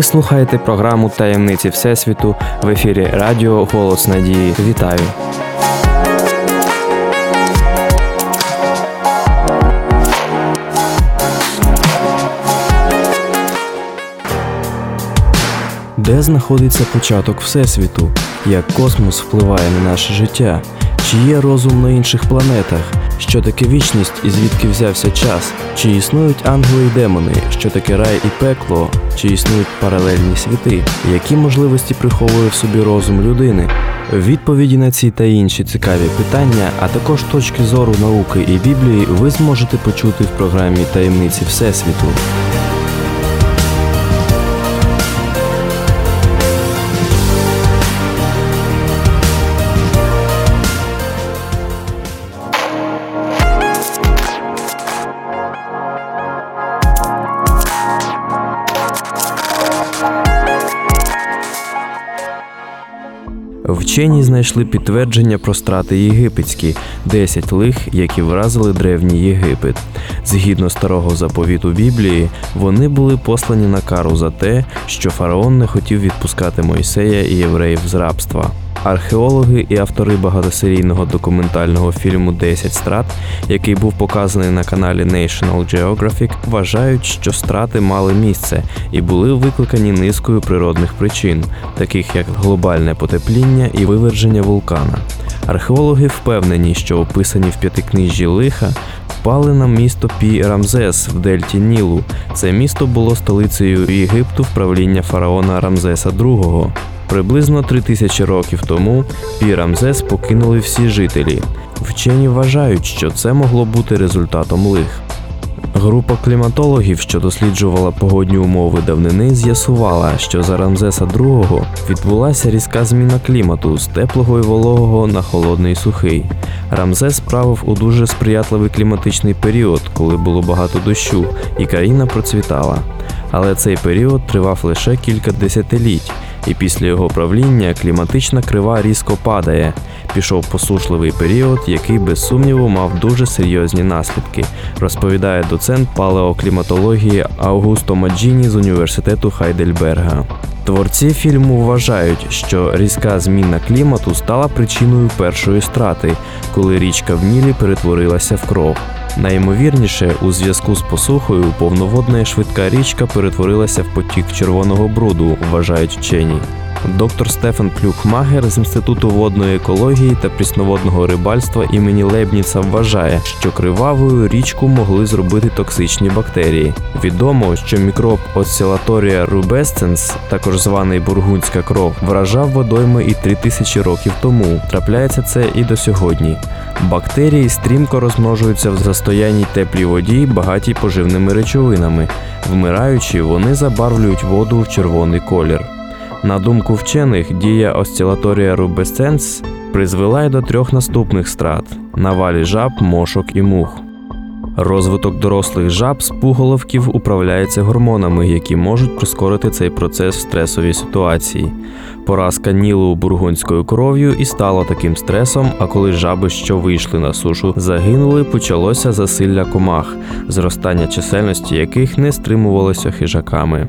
Ви слухаєте програму Таємниці Всесвіту в ефірі Радіо Голос Надії. Вітаю! Де знаходиться початок Всесвіту? Як космос впливає на наше життя? Чи є розум на інших планетах? Що таке вічність і звідки взявся час? Чи існують ангели і демони? Що таке рай і пекло? Чи існують паралельні світи? Які можливості приховує в собі розум людини? Відповіді на ці та інші цікаві питання, а також точки зору науки і Біблії ви зможете почути в програмі Таємниці Всесвіту. Вчені знайшли підтвердження про страти єгипетські 10 лих, які вразили древній Єгипет. Згідно старого заповіту Біблії, вони були послані на кару за те, що фараон не хотів відпускати Мойсея і євреїв з рабства. Археологи і автори багатосерійного документального фільму «10 страт, який був показаний на каналі National Geographic, вважають, що страти мали місце і були викликані низкою природних причин, таких як глобальне потепління і виверження вулкана. Археологи впевнені, що описані в п'ятикнижжі лиха впали на місто Пі Рамзес в Дельті Нілу. Це місто було столицею Єгипту в правління фараона Рамзеса II. Приблизно три тисячі років тому Пі Рамзес покинули всі жителі. Вчені вважають, що це могло бути результатом лих. Група кліматологів, що досліджувала погодні умови давнини, з'ясувала, що за Рамзеса II відбулася різка зміна клімату з теплого і вологого на холодний і сухий. Рамзес правив у дуже сприятливий кліматичний період, коли було багато дощу, і країна процвітала. Але цей період тривав лише кілька десятиліть, і після його правління кліматична крива різко падає. Пішов посушливий період, який без сумніву мав дуже серйозні наслідки, розповідає доцент палеокліматології Аугусто Маджіні з університету Хайдельберга. Творці фільму вважають, що різка зміна клімату стала причиною першої страти, коли річка в Нілі перетворилася в кров. Найімовірніше, у зв'язку з посухою повноводна швидка річка перетворилася в потік червоного бруду, вважають вчені. Доктор Стефан Плюхмагер з Інституту водної екології та прісноводного рибальства імені Лебніца вважає, що кривавою річку могли зробити токсичні бактерії. Відомо, що мікроб Oscillatoria rubescens, також званий бургундська кров, вражав водойми і 3000 років тому. Трапляється це і до сьогодні. Бактерії стрімко розмножуються в застояній теплій воді, багатій поживними речовинами. Вмираючи, вони забарвлюють воду в червоний колір. На думку вчених, дія осцілаторія рубесценс призвела й до трьох наступних страт: навалі жаб, мошок і мух. Розвиток дорослих жаб з пуголовків управляється гормонами, які можуть прискорити цей процес в стресовій ситуації. Поразка Нілу бургунською кров'ю і стало таким стресом. А коли жаби, що вийшли на сушу, загинули, почалося засилля комах, зростання чисельності яких не стримувалося хижаками.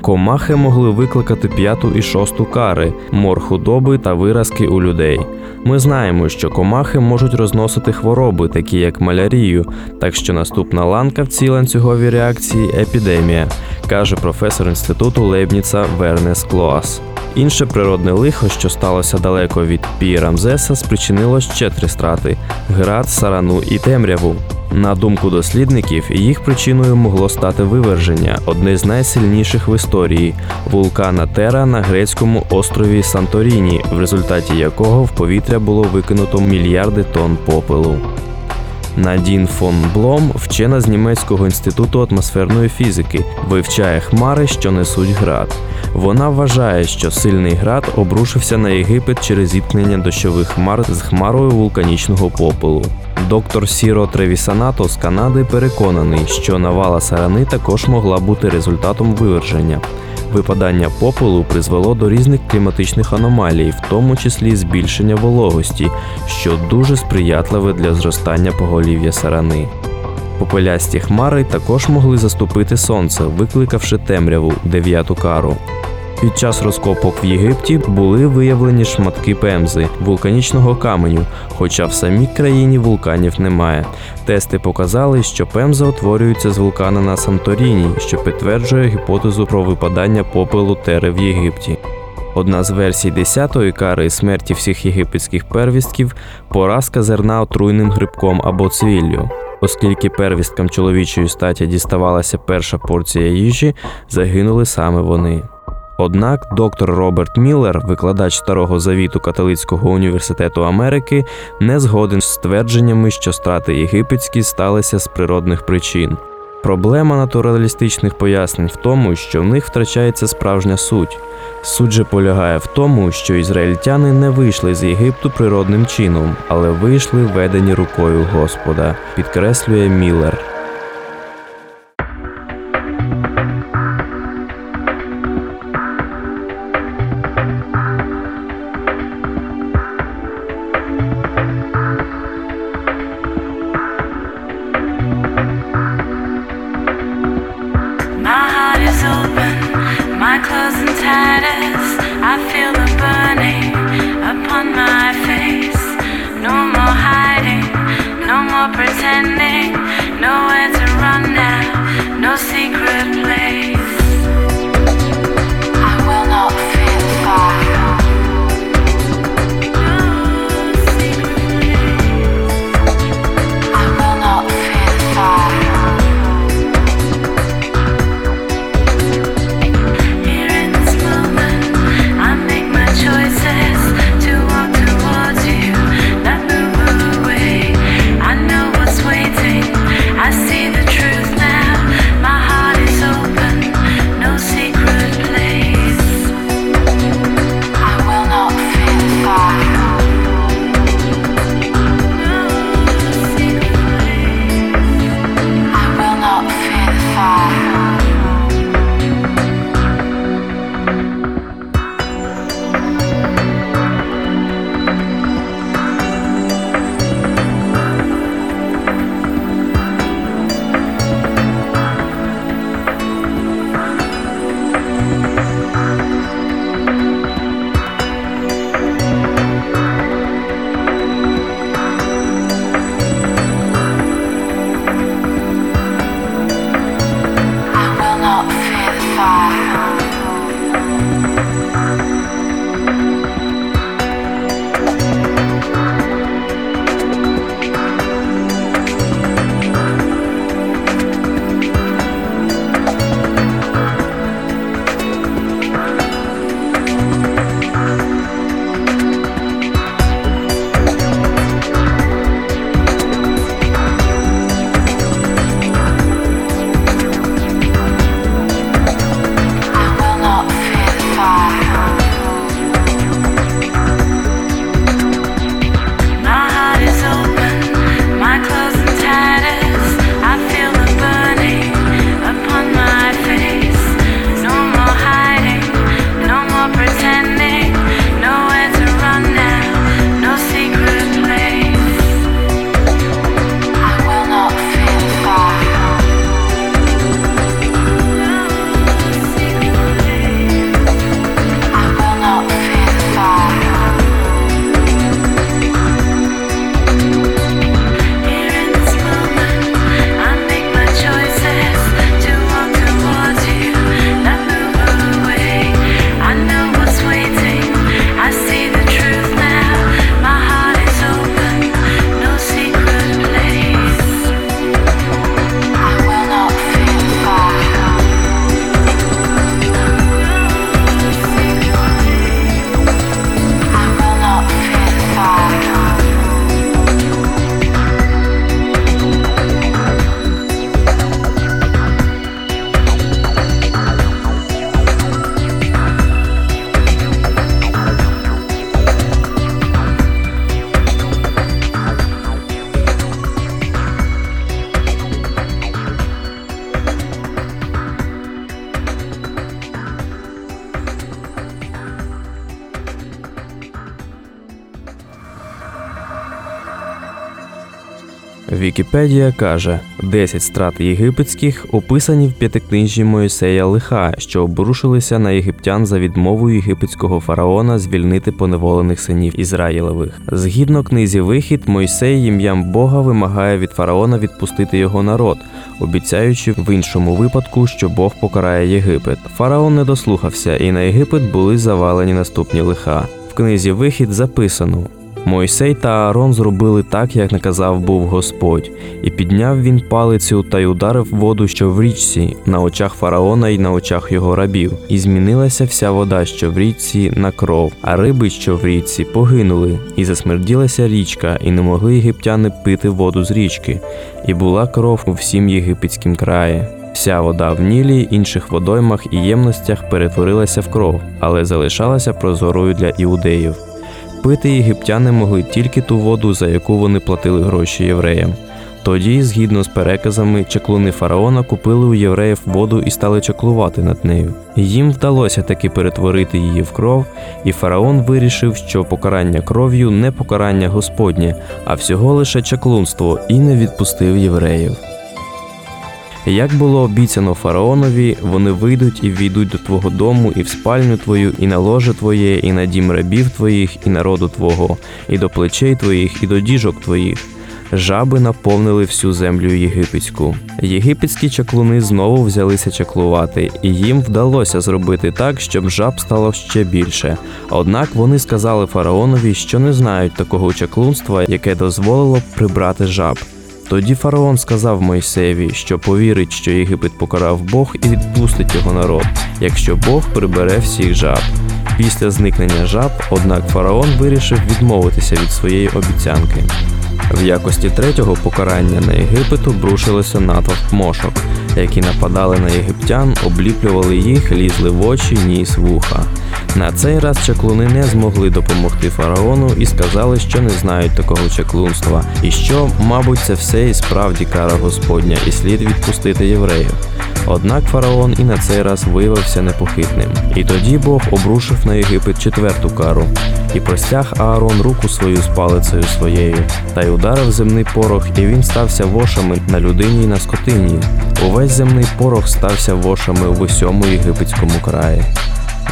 Комахи могли викликати п'яту і шосту кари, мор худоби та виразки у людей. Ми знаємо, що комахи можуть розносити хвороби, такі як малярію, так що наступна ланка в цій ланцюговій реакції епідемія, каже професор інституту Лейбніца Вернес Клоас. Інше природне лихо, що сталося далеко від Пі Рамзеса, спричинило ще три страти: град, сарану і темряву. На думку дослідників, їх причиною могло стати виверження, одне з найсильніших в історії вулкана Тера на грецькому острові Санторіні, в результаті якого в повітря було викинуто мільярди тонн попелу. Надін фон Блом, вчена з німецького інституту атмосферної фізики, вивчає хмари, що несуть град. Вона вважає, що сильний град обрушився на Єгипет через зіткнення дощових хмар з хмарою вулканічного попелу. Доктор Сіро Тревісанато з Канади переконаний, що навала сарани також могла бути результатом виверження. Випадання попелу призвело до різних кліматичних аномалій, в тому числі збільшення вологості, що дуже сприятливе для зростання поголів'я сарани. Попелясті хмари також могли заступити сонце, викликавши темряву дев'яту кару. Під час розкопок в Єгипті були виявлені шматки пемзи, вулканічного каменю, хоча в самій країні вулканів немає. Тести показали, що пемза утворюється з вулкана на Санторіні, що підтверджує гіпотезу про випадання попелу тери в Єгипті. Одна з версій 10-ї кари смерті всіх єгипетських первістків поразка зерна отруйним грибком або цвіллю. Оскільки первісткам чоловічої статі діставалася перша порція їжі, загинули саме вони. Однак доктор Роберт Міллер, викладач старого завіту Католицького університету Америки, не згоден з твердженнями, що страти єгипетські сталися з природних причин. Проблема натуралістичних пояснень в тому, що в них втрачається справжня суть. Суть же полягає в тому, що ізраїльтяни не вийшли з Єгипту природним чином, але вийшли ведені рукою Господа, підкреслює Міллер. Вікіпедія каже: 10 страт єгипетських описані в п'ятикнижжі Моїсея лиха, що обрушилися на єгиптян за відмовою єгипетського фараона звільнити поневолених синів Ізраїлевих. Згідно книзі Вихід, Мойсей ім'ям Бога вимагає від фараона відпустити його народ, обіцяючи в іншому випадку, що Бог покарає Єгипет. Фараон не дослухався, і на Єгипет були завалені наступні лиха. В книзі Вихід записано. Мойсей та Аарон зробили так, як наказав був Господь, і підняв він палицю та й ударив воду, що в річці, на очах фараона і на очах його рабів, і змінилася вся вода, що в річці, на кров, а риби, що в річці, погинули, і засмерділася річка, і не могли єгиптяни пити воду з річки, і була кров у всім єгипетськім краї. Вся вода в Нілі, інших водоймах і ємностях перетворилася в кров, але залишалася прозорою для іудеїв. Пити єгиптяни могли тільки ту воду, за яку вони платили гроші євреям. Тоді, згідно з переказами, чаклуни фараона купили у євреїв воду і стали чаклувати над нею. Їм вдалося таки перетворити її в кров, і фараон вирішив, що покарання кров'ю не покарання Господнє, а всього лише чаклунство, і не відпустив євреїв. Як було обіцяно фараонові, вони вийдуть і війдуть до твого дому, і в спальню твою, і на ложе твоє, і на дім рабів твоїх, і народу твого, і до плечей твоїх, і до діжок твоїх. Жаби наповнили всю землю єгипетську. Єгипетські чаклуни знову взялися чаклувати, і їм вдалося зробити так, щоб жаб стало ще більше. Однак вони сказали фараонові, що не знають такого чаклунства, яке дозволило б прибрати жаб. Тоді фараон сказав Мойсеві, що повірить, що Єгипет покарав Бог і відпустить його народ, якщо Бог прибере всіх жаб. Після зникнення жаб, однак фараон вирішив відмовитися від своєї обіцянки. В якості третього покарання на Єгипет обрушилося натовп мошок, які нападали на єгиптян, обліплювали їх, лізли в очі, ніс, вуха. На цей раз чаклуни не змогли допомогти фараону і сказали, що не знають такого чаклунства, і що, мабуть, це все і справді кара Господня, і слід відпустити євреїв. Однак фараон і на цей раз виявився непохитним. І тоді Бог обрушив на Єгипет четверту кару, і простяг Аарон руку свою з палицею своєю, та й ударив земний порох, і він стався вошами на людині і на скотині. Увесь земний порох стався вошами в усьому єгипетському краї.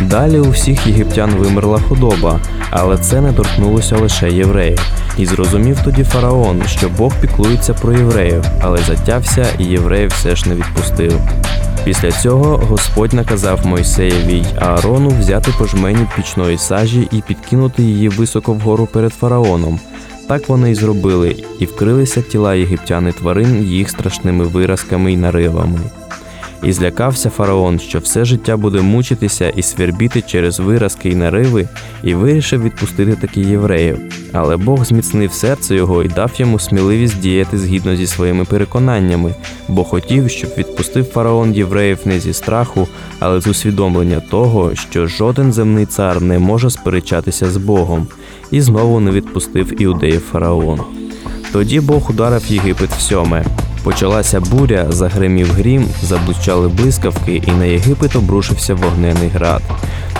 Далі у всіх єгиптян вимерла худоба, але це не торкнулося лише євреїв. І зрозумів тоді фараон, що Бог піклується про євреїв, але затявся і євреїв все ж не відпустив. Після цього Господь наказав Мойсеєві й Аарону взяти по жмені пічної сажі і підкинути її високо вгору перед фараоном. Так вони й зробили, і вкрилися тіла єгиптян і тварин їх страшними виразками й наривами. І злякався фараон, що все життя буде мучитися і свербіти через виразки й нариви, і вирішив відпустити таки євреїв. Але Бог зміцнив серце його і дав йому сміливість діяти згідно зі своїми переконаннями, бо хотів, щоб відпустив фараон євреїв не зі страху, але з усвідомлення того, що жоден земний цар не може сперечатися з Богом, і знову не відпустив іудеїв фараон. Тоді Бог ударив Єгипет в сьоме. Почалася буря, загримів грім, заблучали блискавки, і на Єгипет обрушився вогнений град.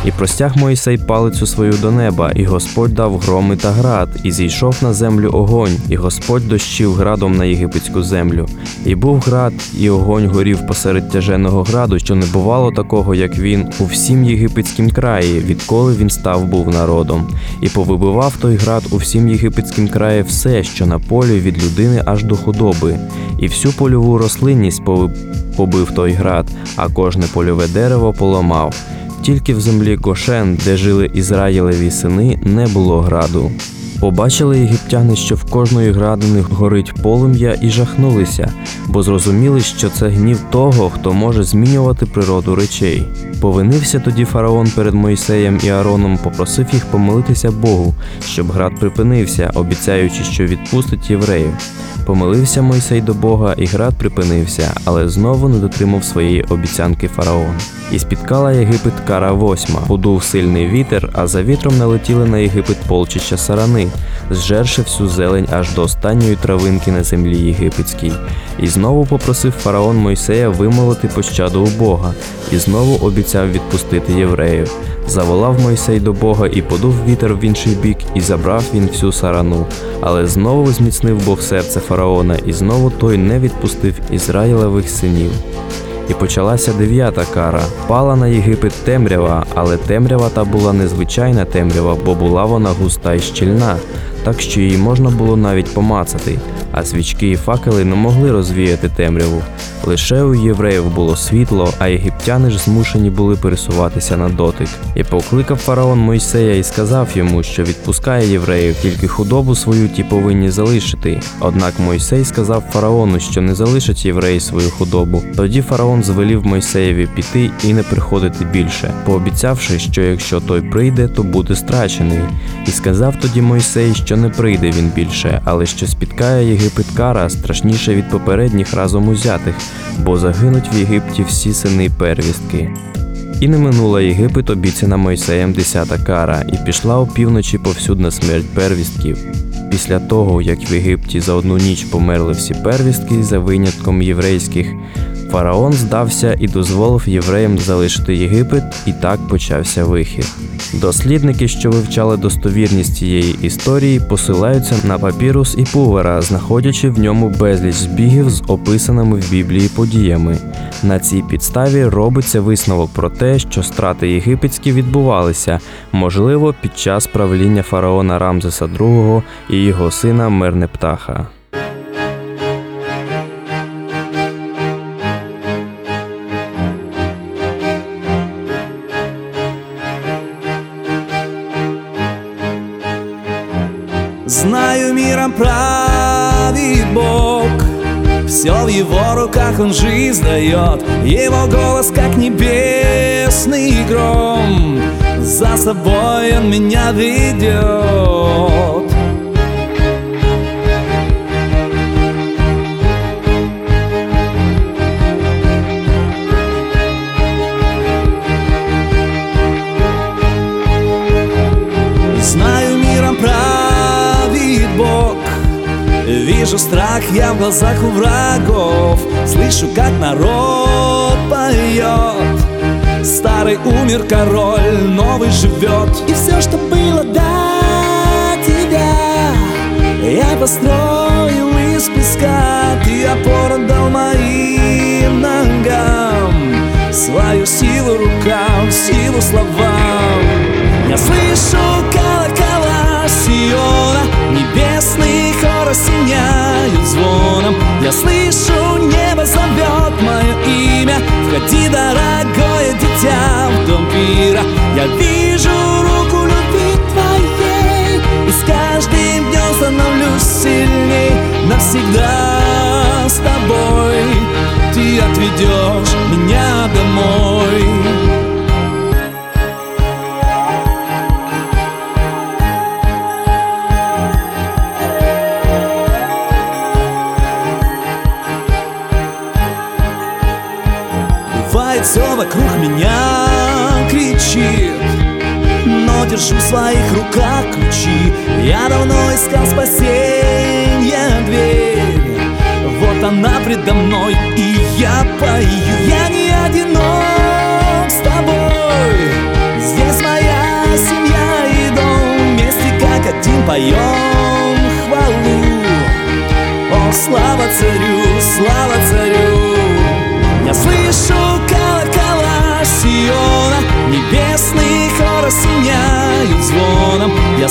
І простяг Моїсей палицю свою до неба, і Господь дав громи та град, і зійшов на землю огонь, і Господь дощив градом на єгипетську землю. І був град, і огонь горів посеред тяженого граду, що не бувало такого, як він, у всім єгипетськім краї, відколи він став був народом. І повибивав той град у всім єгипетськім краї все, що на полі від людини аж до худоби, і всю польову рослинність пови- побив той град, а кожне польове дерево поламав. Тільки в землі Гошен, де жили Ізраїлеві сини, не було граду. Побачили єгиптяни, що в кожної градини горить полум'я, і жахнулися, бо зрозуміли, що це гнів того, хто може змінювати природу речей. Повинився тоді фараон перед Мойсеєм і Аароном, попросив їх помолитися Богу, щоб град припинився, обіцяючи, що відпустить євреїв. Помолився Мойсей до Бога, і град припинився, але знову не дотримав своєї обіцянки фараон. І спіткала Єгипет кара восьма. Подув сильний вітер, а за вітром налетіли на Єгипет полчища сарани, зжерши всю зелень аж до останньої травинки на землі єгипетській. І знову попросив фараон Мойсея вимолити пощаду у Бога, і знову обіцяв відпустити євреїв. Заволав Мойсей до Бога і подув вітер в інший бік, і забрав він всю сарану. Але знову зміцнив Бог серце фараона, і знову той не відпустив Ізраїлевих синів. І почалася дев'ята кара. Пала на Єгипет темрява, але темрява та була незвичайна темрява, бо була вона густа й щільна, так що її можна було навіть помацати, а свічки і факели не могли розвіяти темряву. Лише у євреїв було світло, а єгиптяни ж змушені були пересуватися на дотик. І покликав фараон Мойсея і сказав йому, що відпускає євреїв, тільки худобу свою ті повинні залишити. Однак Мойсей сказав фараону, що не залишать євреї свою худобу. Тоді фараон звелів Мойсеєві піти і не приходити більше, пообіцявши, що якщо той прийде, то буде страчений. І сказав тоді Мойсей, що не прийде він більше, але що спіткає Єгипет кара страшніше від попередніх разом узятих, бо загинуть в Єгипті всі сини первістки. І не минула Єгипет обіцяна Мойсеєм десята кара, і пішла опівночі повсюдна смерть первістків. Після того, як в Єгипті за одну ніч померли всі первістки за винятком єврейських, фараон здався і дозволив євреям залишити Єгипет, і так почався вихід. Дослідники, що вивчали достовірність цієї історії, посилаються на папірус і пувера, знаходячи в ньому безліч збігів з описаними в Біблії подіями. На цій підставі робиться висновок про те, що страти єгипетські відбувалися, можливо, під час правління фараона Рамзеса II і його сина Мернептаха. Все в его руках он жизнь дает Его голос как небесный гром За собой он меня ведет в глазах у врагов. Слышу, как народ поет. Старый умер король, новый живет. И все, что было до тебя Я построил из песка. Ты опору дитя, в дом пира Я вижу руку любви твоей И с каждым днем становлюсь сильней Навсегда с тобой. Ты отведешь меня домой. Все вокруг меня кричит Но держу в своих руках ключи. Я давно искал спасения дверь. Вот она предо мной и я пою. Я не одинок с тобой. Здесь моя семья и дом. Вместе как один поем хвалу. О, слава царю, слава царю. Я слышу колокола Сиона Я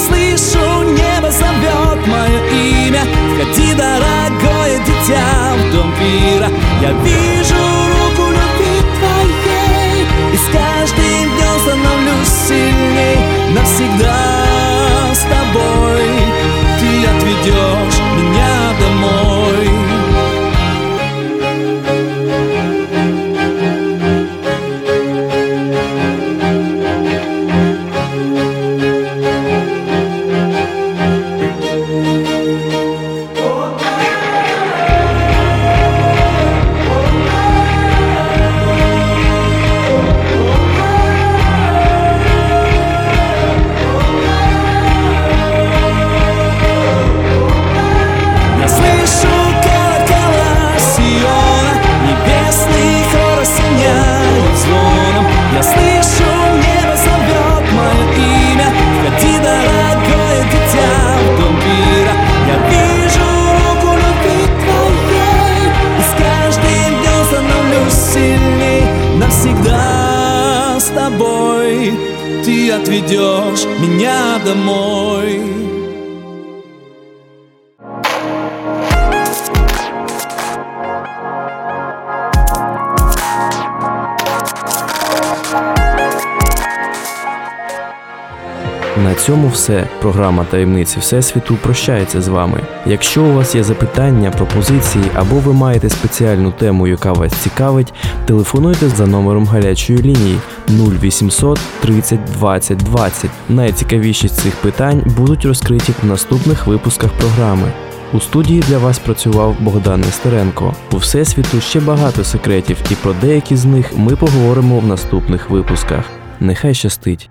цьому все. Програма таємниці Всесвіту прощається з вами. Якщо у вас є запитання, пропозиції або ви маєте спеціальну тему, яка вас цікавить, телефонуйте за номером гарячої лінії 0800 30 20 20. Найцікавіші з цих питань будуть розкриті в наступних випусках програми. У студії для вас працював Богдан Нестеренко. У Всесвіту ще багато секретів, і про деякі з них ми поговоримо в наступних випусках. Нехай щастить!